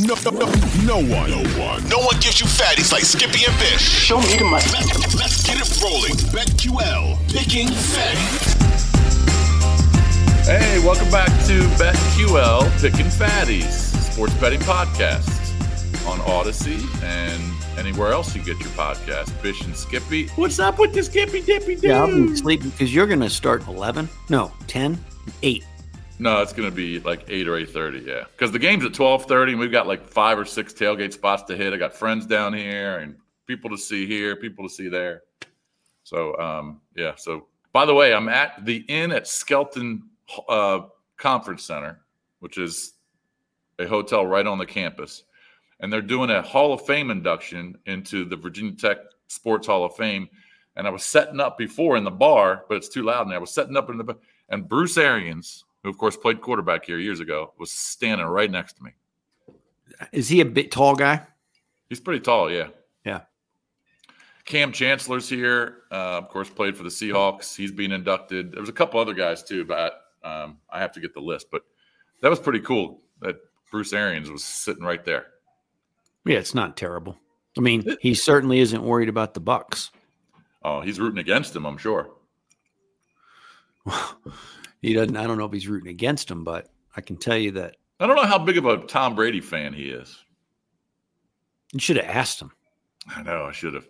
No, no, no, no one, no one, no one gives you fatties like Skippy and Bish. Show me the money. Let's, let's get it rolling. BetQL, picking fatties. Hey, welcome back to BetQL Picking Fatties, sports betting podcast on Audacy and anywhere else you get your podcast. Bish and Skippy. What's up with the Skippy Dippy Doo? Yeah, I'm sleeping because you're going to start 11. No, 10, 8. No, it's going to be like eight or eight thirty. Yeah, because the game's at twelve thirty, and we've got like five or six tailgate spots to hit. I got friends down here and people to see here, people to see there. So, um, yeah. So, by the way, I'm at the inn at Skelton uh, Conference Center, which is a hotel right on the campus, and they're doing a Hall of Fame induction into the Virginia Tech Sports Hall of Fame. And I was setting up before in the bar, but it's too loud. And I was setting up in the and Bruce Arians who of course played quarterback here years ago, was standing right next to me. Is he a bit tall guy? He's pretty tall, yeah. Yeah. Kam Chancellor's here. Uh, of course, played for the Seahawks. He's being inducted. There was a couple other guys too, but um, I have to get the list. But that was pretty cool that Bruce Arians was sitting right there. Yeah, it's not terrible. I mean, he certainly isn't worried about the Bucs. Oh, he's rooting against him, I'm sure. he doesn't. I don't know if he's rooting against him, but I can tell you that I don't know how big of a Tom Brady fan he is. you should have asked him. I know I should have.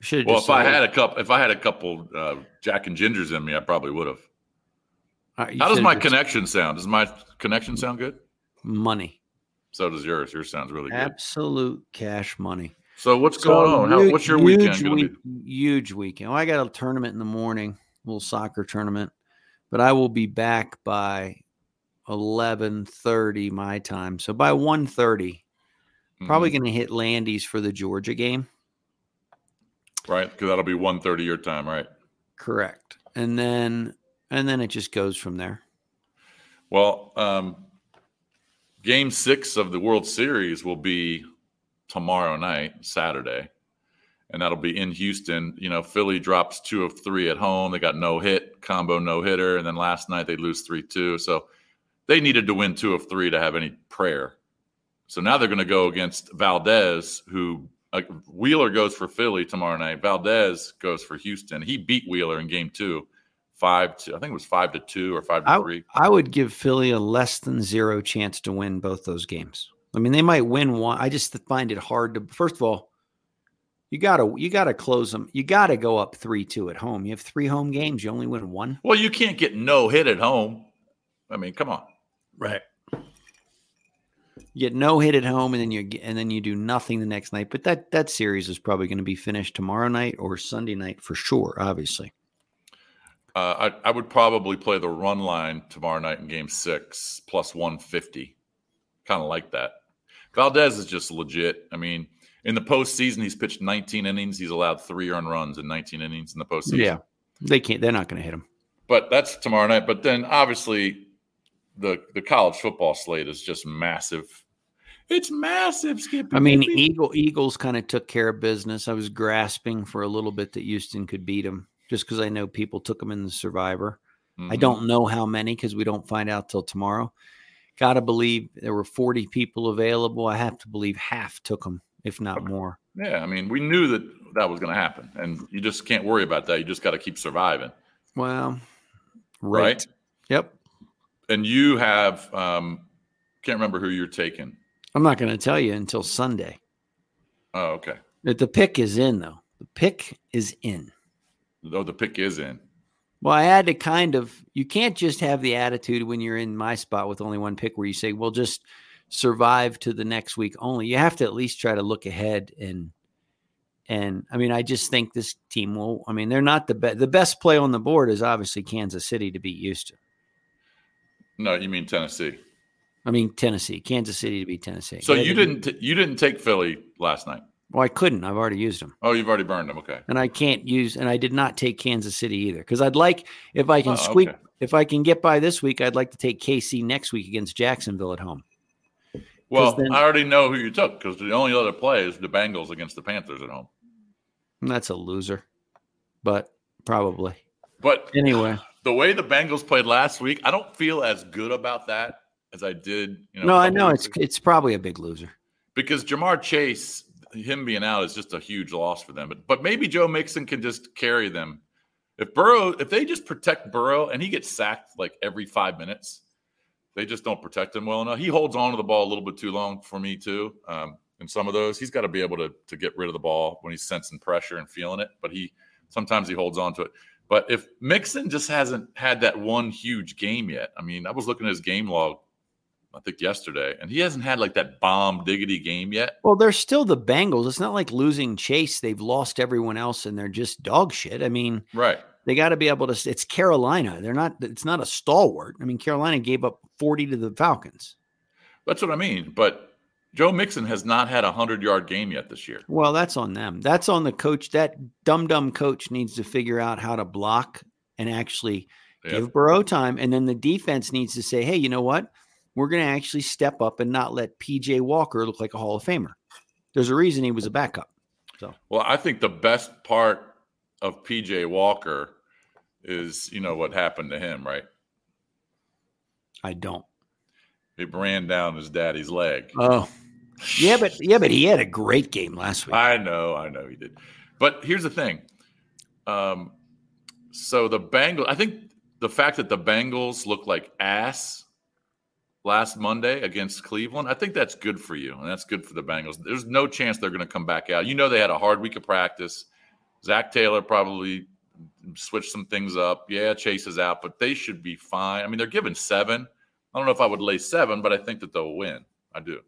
Should have Well, if I had a couple, if I had a couple uh, Jack and Gingers in me, I probably would have. "Uh, you How does my just- connection sound? Does my connection sound good? money? So does yours. Yours sounds really good. Absolute cash money. So what's So, going on? How, what's your huge weekend going to week- be? Huge weekend. Well, I got a tournament in the morning, a little soccer tournament, but I will be back by eleven thirty my time. So by one thirty, probably going to hit Landy's for the Georgia game. right because that'll be 1.30 your time, right? Correct. And then and then it just goes from there. Well, um, game six of the World Series will be tomorrow night, Saturday, and that'll be in Houston. You know, Philly drops two of three at home. They got no hit combo, no hitter, and then last night they lose three two. So they needed to win two of three to have any prayer. So now they're going to go against Valdez, who uh, Wheeler goes for Philly tomorrow night. Valdez goes for Houston. He beat Wheeler in game two, five to I think it was five to two or five to I, three. I would give Philly a less than zero chance to win both those games. I mean, they might win one. I just find it hard to. First of all, you gotta you gotta close them. You gotta go up three two at home. You have three home games. You only win one. Well, you can't get no hit at home. I mean, come on. Right. You get no hit at home, and then you and then you do nothing the next night. But that that series is probably going to be finished tomorrow night or Sunday night for sure. Obviously, Uh, I, I would probably play the run line tomorrow night in game six plus 150. Kind of like that. Valdez is just legit. I mean, in the postseason, he's pitched 19 innings. He's allowed three earned runs in 19 innings in the postseason. yeah, they can't. They're not going to hit him. But that's tomorrow night. But then obviously, the the college football slate is just massive. It's massive, Skip. I mean. Eagle Eagles kind of took care of business. I was grasping for a little bit that Houston could beat them, just because I know people took them in the Survivor. I Mhm. don't know how many because we don't find out till tomorrow. Got to believe there were 40 people available. I have to believe half took them, if not more. Yeah, I mean, we knew that that was going to happen, and you just can't worry about that. You just got to keep surviving, Well, right? right. Yep. And you have, um, can't remember who you're taking. I'm not going to tell you until Sunday. Oh, okay. But The pick is in though. The pick is in. Though the pick is in. Well, I had to kind of, you can't just have the attitude when you're in my spot with only one pick where you say, well, just survive to the next week only. You have to at least try to look ahead and, and I mean, I just think this team will, I mean, they're not the best. The best play on the board is obviously Kansas City to beat Houston. No, you mean Tennessee. I mean, Tennessee, Kansas City to beat Tennessee. So you didn't t- you didn't take Philly last night. Well, I couldn't. I've already used them. Oh, you've already burned them. Okay. and I can't use and I did not take Kansas City either because I'd like if I can Oh, squeak okay. if I can get by this week, I'd like to take KC next week against Jacksonville at home. Well, then- I already know who you took because the only other play is the Bengals against the Panthers at home. That's a loser, but probably But anyway. the way the Bengals played last week, I don't feel as good about that as I did. You know, No, I know it's ago. it's probably a big loser. because Ja'Marr Chase, him being out is just a huge loss for them. But but maybe Joe Mixon can just carry them. If Burrow, if they just protect Burrow and he gets sacked like every five minutes, they just don't protect him well enough. He holds on to the ball a little bit too long for me too. Um, in some of those, he's got to be able to to get rid of the ball when he's sensing pressure and feeling it. But he sometimes he holds on to it. But if Mixon just hasn't had that one huge game yet, I mean, I was looking at his game log, I think yesterday, and he hasn't had like that bomb diggity game yet. Well, they're still the Bengals. It's not like losing Chase. They've lost everyone else and they're just dog shit. I mean, Right. They got to be able to it's Carolina. They're not it's not a stalwart. I mean, Carolina gave up 40 to the Falcons. That's what I mean. But Joe Mixon has not had a hundred yard game yet this year. Well, that's on them. That's on the coach. That dumb dumb coach needs to figure out how to block and actually Yeah. give Burrow time. And then the defense needs to say, hey, you know what? We're going to actually step up and not let PJ Walker look like a Hall of Famer. There's a reason he was a backup. So, well, I think the best part of PJ Walker is, you know, what happened to him, right? I don't. It ran down his daddy's leg. Oh, yeah, but yeah, but he had a great game last week. I know, I know he did. But here's the thing. Um, so the Bengals, I think the fact that the Bengals look like ass last Monday against Cleveland, I think that's good for you, and that's good for the Bengals. There's no chance they're going to come back out. You know, they had a hard week of practice. Zac Taylor probably switched some things up. Yeah, Chase is out, but they should be fine. I mean, they're given seven. I don't know if I would lay seven, but I think that they'll win. I do.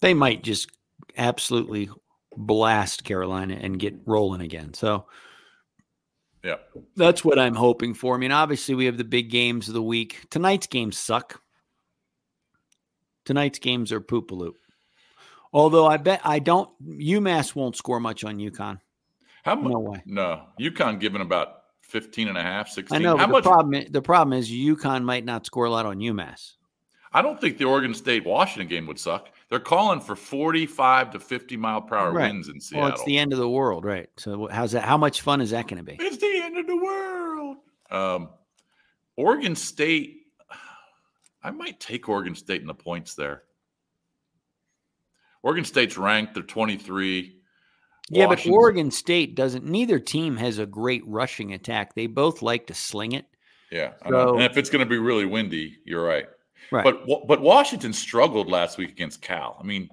they might just absolutely blast Carolina and get rolling again. So Yeah. that's what I'm hoping for. I mean, obviously, we have the big games of the week. Tonight's games suck. Tonight's games are poopaloop. Although I bet I don't, UMass won't score much on UConn. How much? No way. No, UConn given about 15 and a half, 16. I know. How But much? the problem, the problem is UConn might not score a lot on UMass. I don't think the Oregon State Washington game would suck. They're calling for 45 to 50 mile per hour Right. winds in Seattle. Well, it's the end of the world, right? So how's that? How much fun is that going to be? It's the end of the world. Um, Oregon State, I might take Oregon State in the points there. Oregon State's ranked, they're 23. Yeah, but Oregon State doesn't. Neither team has a great rushing attack. They both like to sling it. Yeah. So- and if it's going to be really windy, you're right. Right. But but Washington struggled last week against Cal. I mean,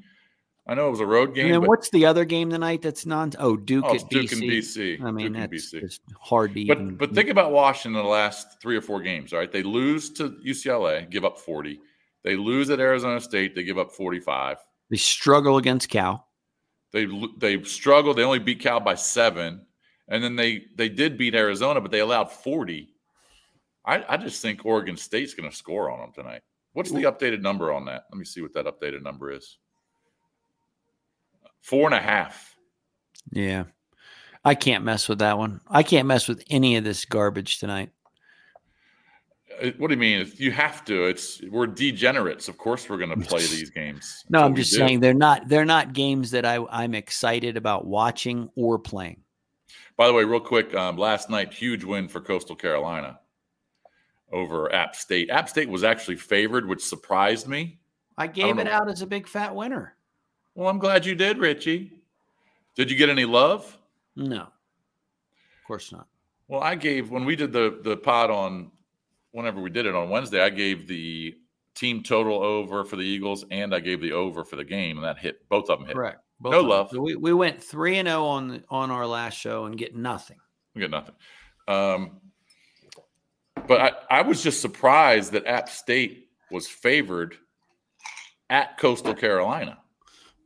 I know it was a road game. and then but, what's the other game tonight? That's non. Oh, Duke oh, at Duke BC. and BC. I mean, Duke that's BC. just hard to even. But but think about Washington the last three or four games. All right, they lose to UCLA, give up forty. They lose at Arizona State, they give up forty-five. they struggle against Cal. They they struggled. They only beat Cal by seven, and then they they did beat Arizona, but they allowed forty. I I just think Oregon State's going to score on them tonight. What's the updated number on that? Let me see what that updated number is. Four and a half. Yeah, I can't mess with that one. I can't mess with any of this garbage tonight. Uh, What do you mean? If You have to. It's we're degenerates. Of course, we're going to play these games. No, I'm just do. saying they're not. They're not games that I I'm excited about watching or playing. By the way, real quick, um, last night, huge win for Coastal Carolina over App State. App State was actually favored, which surprised me. I gave it know. out as a big fat winner. Well, I'm glad you did, Richie. Did you get any love? No, of course not. Well, I gave when we did the the pod on whenever we did it on Wednesday, I gave the team total over for the Eagles and I gave the over for the game, and that hit both of them hit. Correct. Both No them. love. So we, we went three and zero on the, on our last show and get nothing. We get nothing. Um, but I, I was just surprised that App State was favored at Coastal Carolina.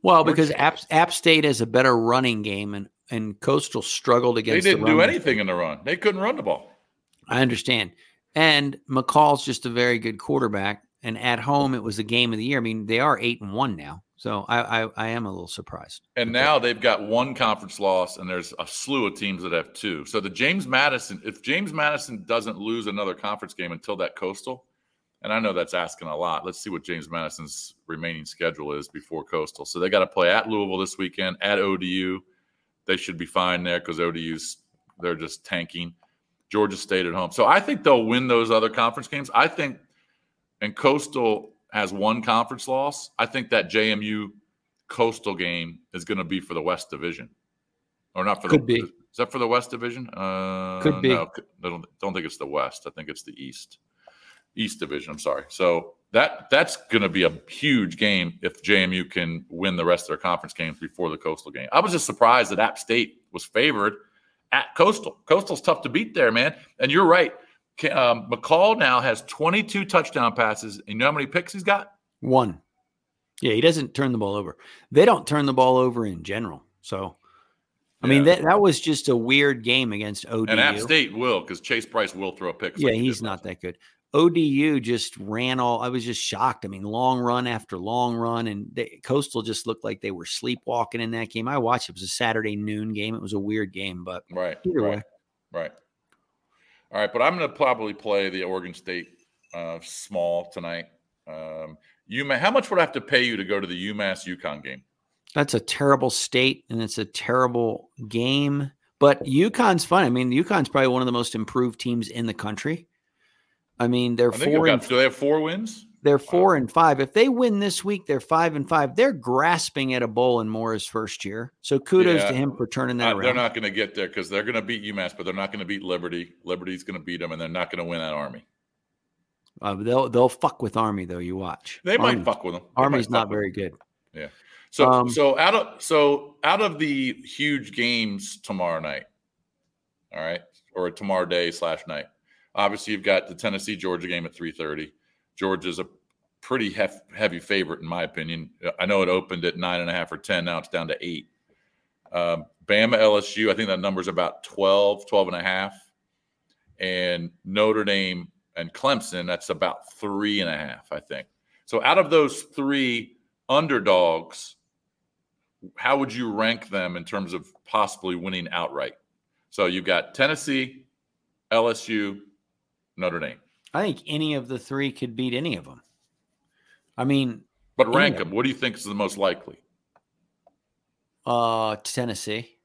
Well, because App, App State has a better running game, and and Coastal struggled against. They didn't the do anything in the run. They couldn't run the ball. I understand. And McCall's just a very good quarterback. And at home, it was the game of the year. I mean, they are eight and one now, so I I, I am a little surprised. And now they've got one conference loss, and there's a slew of teams that have two. So the James Madison, if James Madison doesn't lose another conference game until that Coastal, and I know that's asking a lot. Let's see what James Madison's remaining schedule is before Coastal. So they got to play at Louisville this weekend, at ODU. They should be fine there because ODU's they're just tanking. Georgia State at home. So I think they'll win those other conference games. I think, and Coastal has one conference loss. I think that JMU Coastal game is going to be for the West Division, or not for Could the. be. Is that for the West Division? Uh, Could be. No, I don't, don't think it's the West. I think it's the East. East Division. I'm sorry. So that that's going to be a huge game if JMU can win the rest of their conference games before the Coastal game. I was just surprised that App State was favored at Coastal. Coastal's tough to beat there, man. And you're right. Um, McCall now has 22 touchdown passes. And you know how many picks he's got? One. Yeah, he doesn't turn the ball over. They don't turn the ball over in general. So, I mean, that that was just a weird game against ODU. And App State will because Chase Brice will throw picks. yeah, like he's not that good. ODU just ran all. I was just shocked. I mean, long run after long run, and they, Coastal just looked like they were sleepwalking in that game. I watched. It was a Saturday noon game. It was a weird game, but. Right. Either right, way. Right. All right, but I'm going to probably play the Oregon State uh, small tonight. Um, UMass, how much would I have to pay you to go to the UMass UConn game? that's a terrible state and it's a terrible game. But UConn's fun. I mean, UConn's probably one of the most improved teams in the country. I mean, they're I four they've and got, do they have four wins? They're four and five. If they win this week, they're five and five. They're grasping at a bowl in Mora's first year. So kudos Yeah. to him for turning that Uh, around. they're not going to get there because they're going to beat UMass, but they're not going to beat Liberty. Liberty's going to beat them, and they're not going to win at Army. Uh, they'll they'll fuck with Army though. You watch. They might fuck with them. They Army's not very good. Yeah. So Um, so out of so out of the huge games tomorrow night, all right, or tomorrow day slash night. Obviously, you've got the Tennessee Georgia game at three thirty. Georgia's a pretty hef- heavy favorite in my opinion. I know it opened at nine and a half or ten. Now it's down to eight. Um, Bama LSU, I think that number's about 12, 12 and a half. And Notre Dame and Clemson, that's about three and a half, I think. So out of those three underdogs, how would you rank them in terms of possibly winning outright? So you've got Tennessee, LSU, Notre Dame. I think any of the three could beat any of them. I mean, But rank Yeah. them. What do you think is the most likely? uh, Tennessee.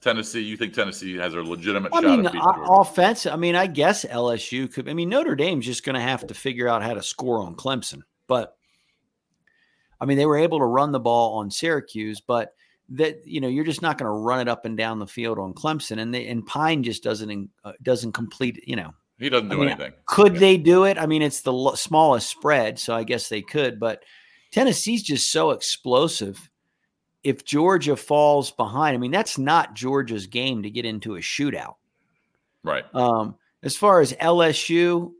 Tennessee, you think Tennessee has a legitimate I shot mean, at beating Georgia? offense. I mean, I guess LSU could. I mean, Notre Dame's just going to have to figure out how to score on Clemson. But I mean, they were able to run the ball on Syracuse, but that you know, you're just not going to run it up and down the field on Clemson. And they, and Pyne just doesn't uh, doesn't complete. You know, He doesn't do I mean, anything. could Yeah. they do it? I mean, it's the lo- smallest spread, so I guess they could. But Tennessee's just so explosive. If Georgia falls behind, I mean, that's not Georgia's game to get into a shootout. Right. Um, as far as LSU,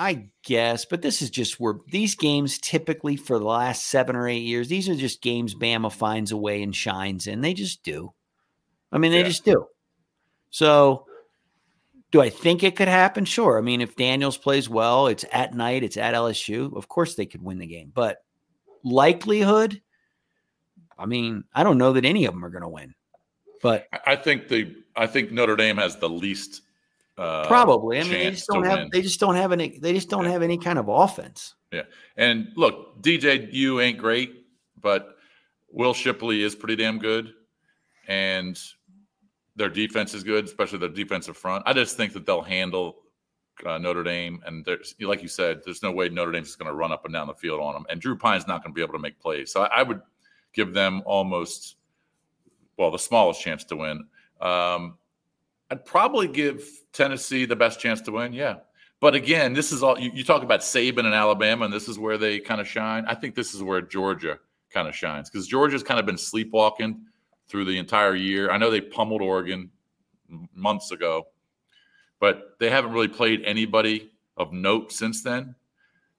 I guess, but this is just where these games typically for the last seven or eight years, these are just games Bama finds a way and shines in. They just do. I mean, they Yeah. just do. So, do I think it could happen? Sure. I mean, if Daniels plays well, it's at night, it's at LSU. Of course, they could win the game, but likelihood, I mean, I don't know that any of them are going to win, but I- I think the I think Notre Dame has the least uh, Probably. I mean, they just don't have. win. They just don't have any. They just don't Yeah. have any kind of offense. Yeah. And look, DJ, you ain't great, but Will Shipley is pretty damn good, and their defense is good, especially their defensive front. I just think that they'll handle uh, Notre Dame, and there's like you said, there's no way Notre Dame's just going to run up and down the field on them, and Drew Pyne's not going to be able to make plays. So I, I would give them almost, well, the smallest chance to win. Um, I'd probably give Tennessee the best chance to win. Yeah. But again, this is all you, you talk about Saban and Alabama, and this is where they kind of shine. I think this is where Georgia kind of shines because Georgia's kind of been sleepwalking through the entire year. I know they pummeled Oregon months ago, but they haven't really played anybody of note since then.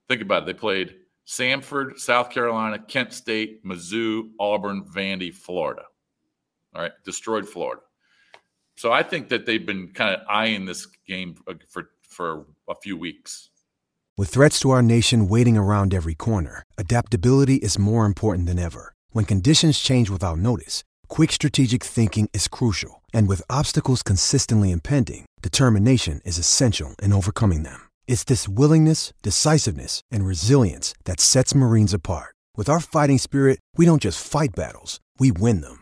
Think about it. They played Samford, South Carolina, Kent State, Mizzou, Auburn, Vandy, Florida. All right, destroyed Florida. So I think that they've been kind of eyeing this game uh, for for a few weeks. With threats to our nation waiting around every corner, adaptability is more important than ever. When conditions change without notice, quick strategic thinking is crucial, and with obstacles consistently impending, determination is essential in overcoming them. It's this willingness, decisiveness, and resilience that sets Marines apart. With our fighting spirit, we don't just fight battles, we win them.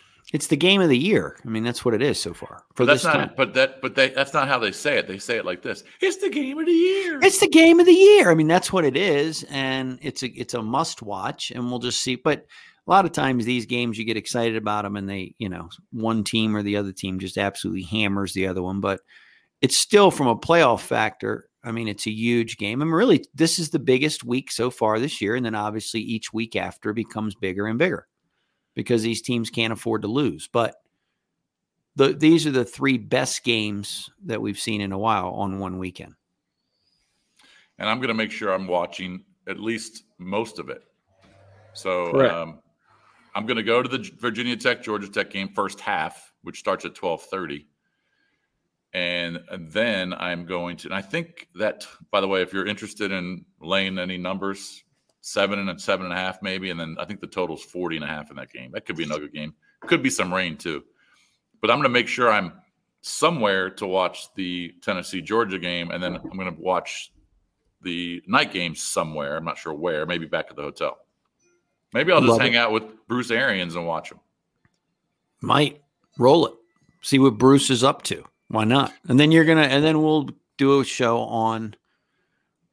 it's the game of the year. I mean, that's what it is so far. For that's not, time. but that, but they, that's not how they say it. They say it like this: "It's the game of the year." It's the game of the year. I mean, that's what it is, and it's a, it's a must watch, and we'll just see. But a lot of times these games you get excited about them and they you know one team or the other team just absolutely hammers the other one but it's still from a playoff factor i mean it's a huge game and really this is the biggest week so far this year and then obviously each week after becomes bigger and bigger because these teams can't afford to lose. But the, these are the three best games that we've seen in a while on one weekend. And i'm going to make sure i'm watching at least most of it. So um, I'm going to go to the Virginia Tech Georgia Tech game first half, which starts at 12:30. And, and then I'm going to, and I think that, by the way, if you're interested in laying any numbers, seven and seven and a half maybe, and then I think the total is 40 and a half in that game. That could be another game. Could be some rain too. But I'm going to make sure I'm somewhere to watch the Tennessee Georgia game, and then I'm going to watch the night games somewhere. I'm not sure where, maybe back at the hotel. Maybe I'll just Love hang it. out with Bruce Arians and watch him. Might roll it. See what Bruce is up to. Why not? And then you're gonna, and then we'll do a show on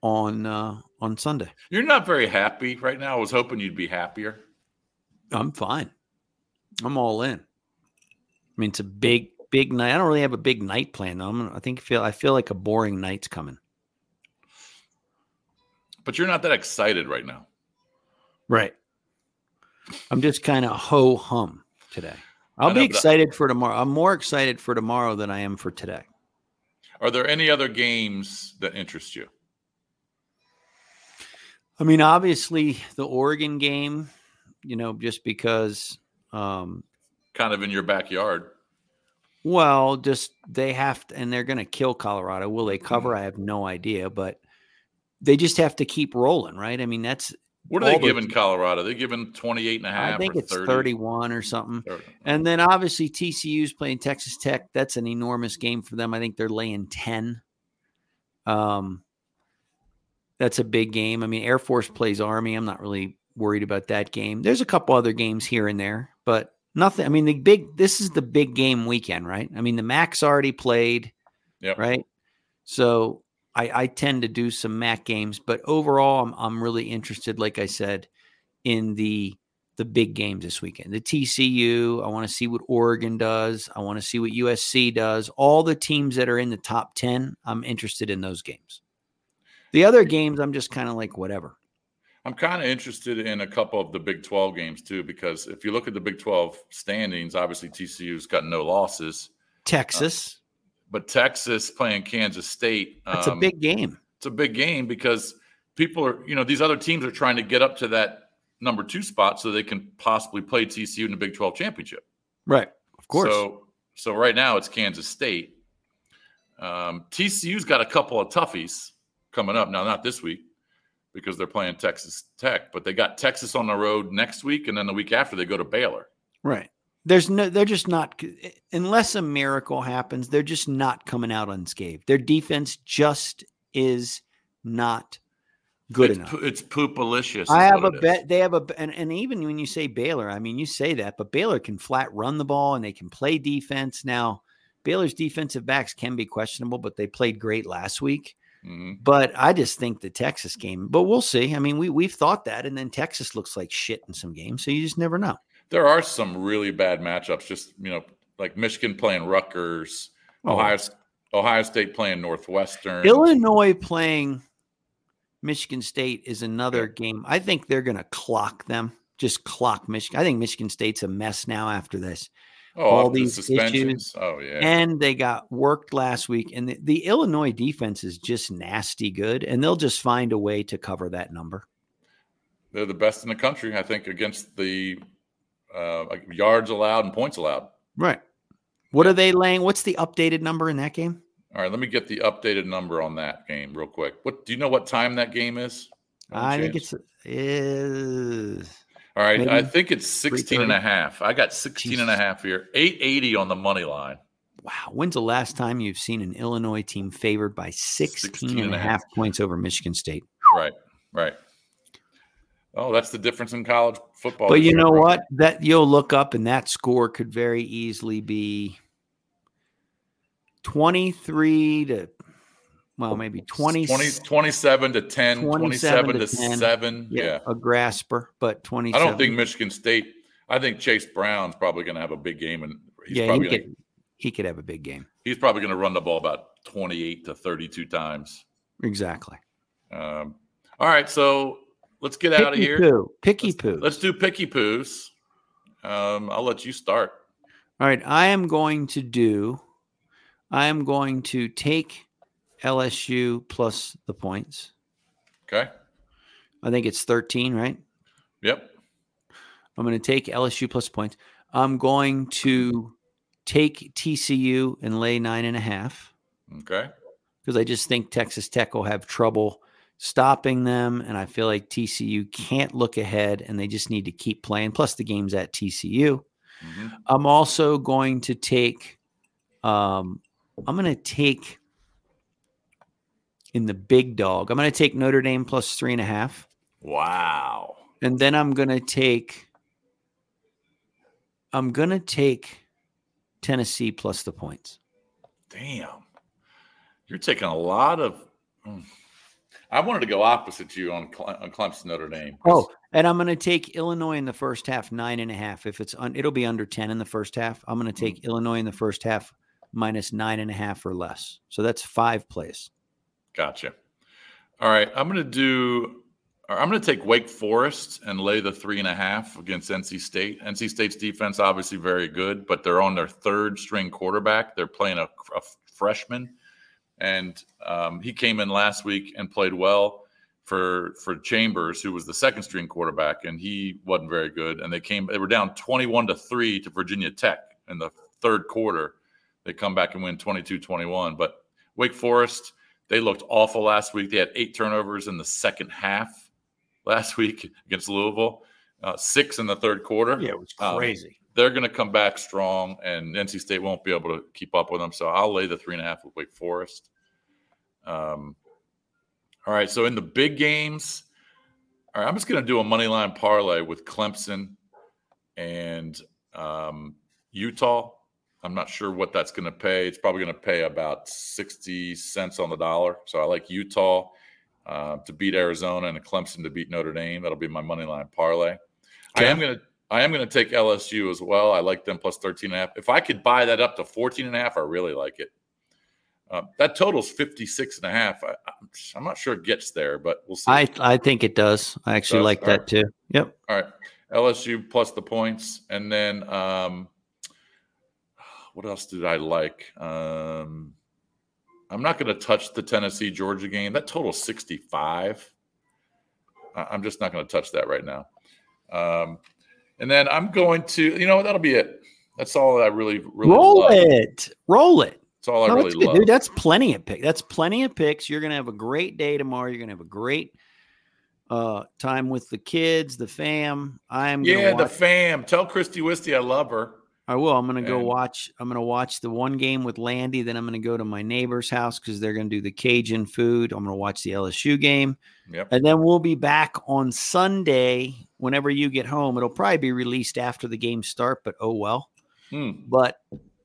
on uh on Sunday. You're not very happy right now. I was hoping you'd be happier. I'm fine. I'm all in. I mean, it's a big, big night. I don't really have a big night plan though. I'm, I think feel I feel like a boring night's coming. But you're not that excited right now. Right. I'm just kind of ho hum today. I'll be excited for tomorrow. I'm more excited for tomorrow than I am for today. Are there any other games that interest you? I mean, obviously the Oregon game, you know, just because um kind of in your backyard. Well, just they have to, and they're going to kill Colorado. Will they cover? Mm-hmm. I have no idea, but they just have to keep rolling, right? I mean, that's what are they giving Colorado? They're giving 28 and a half. I think it's 30. 31 or something. 30. And then obviously TCU's playing Texas Tech. That's an enormous game for them. I think they're laying 10. Um, that's a big game. I mean, Air Force plays Army. I'm not really worried about that game. There's a couple other games here and there, but nothing. I mean, the big, this is the big game weekend, right? I mean, the MAC's already played, yep. right? So I, I tend to do some MAC games, but overall, I'm I'm really interested, like I said, in the the big games this weekend. The TCU. I want to see what Oregon does. I want to see what USC does. All the teams that are in the top ten, I'm interested in those games. The other games, I'm just kind of like whatever. I'm kind of interested in a couple of the Big 12 games too, because if you look at the Big 12 standings, obviously TCU's got no losses. Texas. Uh, but Texas playing Kansas State. It's um, a big game. It's a big game because people are, you know, these other teams are trying to get up to that number two spot so they can possibly play TCU in the Big 12 championship. Right. Of course. So, so right now it's Kansas State. Um, TCU's got a couple of toughies coming up. Now, not this week because they're playing Texas Tech, but they got Texas on the road next week, and then the week after they go to Baylor. Right. There's no, they're just not, unless a miracle happens, they're just not coming out unscathed. Their defense just is not good it's, enough. po- It's poopalicious. I have a what it is. bet. They have a, and, and even when you say Baylor, I mean, you say that, but Baylor can flat run the ball and they can play defense. Now, Baylor's defensive backs can be questionable, but they played great last week. Mhm. But I just think the Texas game, but we'll see. I mean, we, we've thought that, and then Texas looks like shit in some games. So you just never know. There are some really bad matchups. Just you know, like Michigan playing Rutgers, Oh. Ohio Ohio State playing Northwestern. Illinois playing Michigan State is another game. I think they're going to clock them, just clock Michigan. I think Michigan State's a mess now after this. Oh, all off the these suspensions. Oh yeah. And they got worked last week. And the, the Illinois defense is just nasty good. And they'll just find a way to cover that number. They're the best in the country, I think, against the uh, yards allowed and points allowed. Right. What are they laying? What's the updated number in that game? All right, let me get the updated number on that game real quick. What do you know? What time that game is? I think it's is all right. I think it's 16 and a half. I got 16 and a half here. 880 on the money line. wow. When's the last time you've seen an Illinois team favored by 16 and a half points over Michigan State? Right, right. Oh, that's the difference in college football. But you know bro. what? That you'll look up and that score could very easily be 23 to well, maybe 20, 20, 27 to 10, 27 27 to to 10. 7. Yeah. a grasper, but 20. I don't think Michigan State, I think Chase Brown's probably going to have a big game. And he's yeah, he probably could, gonna, he could have a big game. he's probably going to run the ball about 28 to 32 times. Exactly. Um, all right. So let's get out of here. poo. Picky Let's, poo. let's do picky poos. Um, I'll let you start. All right, I am going to do. I am going to take LSU plus the points. Okay. I think it's 13, right? Yep. I'm going to take LSU plus points. I'm going to take TCU and lay nine and a half Okay. because I just think Texas Tech will have trouble stopping them. And I feel like TCU can't look ahead and they just need to keep playing. Plus, the game's at TCU. Mhm. I'm also going to take, um, I'm going to take in the big dog, I'm going to take Notre Dame plus three and a half. Wow. And then I'm going to take, I'm going to take Tennessee plus the points. Damn. You're taking a lot of. mm. I wanted to go opposite you on, Cle- on Clemson Notre Dame. Oh, and I'm going to take Illinois in the first half, nine and a half. If it's, un, it'll be under 10 in the first half. I'm going to take Illinois in the first half minus nine and a half or less. So that's five plays. Gotcha. All right. I'm going to do. I'm going to take Wake Forest and lay the three and a half against NC State. NC State's defense obviously very good, but they're on their third string quarterback. They're playing a, a freshman, and um, he came in last week and played well for for Chambers, who was the second string quarterback, and he wasn't very good. And they came. They were down 21 to three to Virginia Tech in the third quarter. They come back and win 22-21. But Wake Forest, they looked awful last week. They had eight turnovers in the second half last week against Louisville, uh, six in the third quarter. Yeah, it was Um, they're going to come back strong, and NC State won't be able to keep up with them. So I'll lay the three and a half with Wake Forest. Um, all right. So in the big games, all right, I'm just going to do a money line parlay with Clemson and um, Utah. I'm not sure what that's going to pay. It's probably going to pay about 60 cents on the dollar. So I like Utah uh, to beat Arizona and Clemson to beat Notre Dame. That'll be my money line parlay. I am going to I am going to take LSU as well. I like them plus 13 and a half. If I could buy that up to 14 and a half, I really like it. Uh, that totals 56 and a half. I, I'm, I'm not sure it gets there, but we'll see. I I think it does. I actually Does? like All that right. too. Yep. All right. LSU plus the points. And then um, what else did I like? Um, I'm not going to touch the Tennessee Georgia game. That total 65. I- I'm just not going to touch that right now. Um, and then I'm going to, you know, that'll be it. That's all I really, really Roll love. it. Roll it. That's all I No, really that's love. dude. That's plenty of picks. That's plenty of picks. You're gonna have a great day tomorrow. You're gonna have a great uh time with the kids, the fam. I'm yeah, the fam. Tell Christy Wisty I love her. I will. I'm gonna go And- watch. I'm gonna watch the one game with Landy. Then I'm gonna go to my neighbor's house because they're gonna do the Cajun food. I'm gonna watch the LSU game, Yep. and then we'll be back on Sunday. Whenever you get home, it'll probably be released after the game start. But oh well. Hmm. But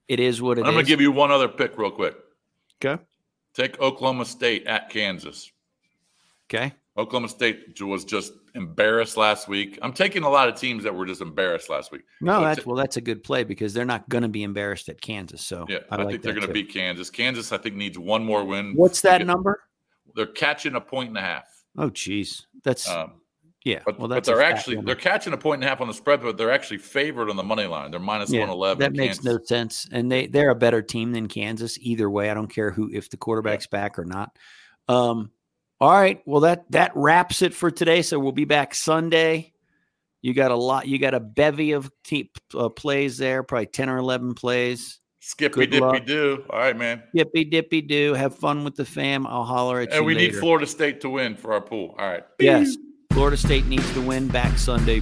it is what it I'm gonna give you one other pick real quick. okay. Take Oklahoma State at Kansas. Okay. Oklahoma State was just embarrassed last week. I'm taking a lot of teams that were just embarrassed last week. No, So that's well, that's a good play because they're not going to be embarrassed at Kansas. So Yeah, I, I, like think they're going to beat Kansas. Kansas, I think, needs one more win. What's that get- number? They're catching a point and a half. Oh, geez, that's Um, yeah. but, well, that's a they're actually number. they're catching a point and a half on the spread, but they're actually favored on the money line. They're minus Yeah, one eleven. That makes no sense. And they they're a better team than Kansas either way. I don't care who if the quarterback's back or not. Um all right. Well that that wraps it for today. So we'll be back Sunday. You got a lot you got a bevy of te- uh, plays there, probably 10 or 11 plays. Skippy Good dippy luck. do. All right, man. Yippee dippy do. Have fun with the fam. I'll holler at And you And we need. Florida State to win for our pool. All right. Yes. Florida State needs to win back Sunday.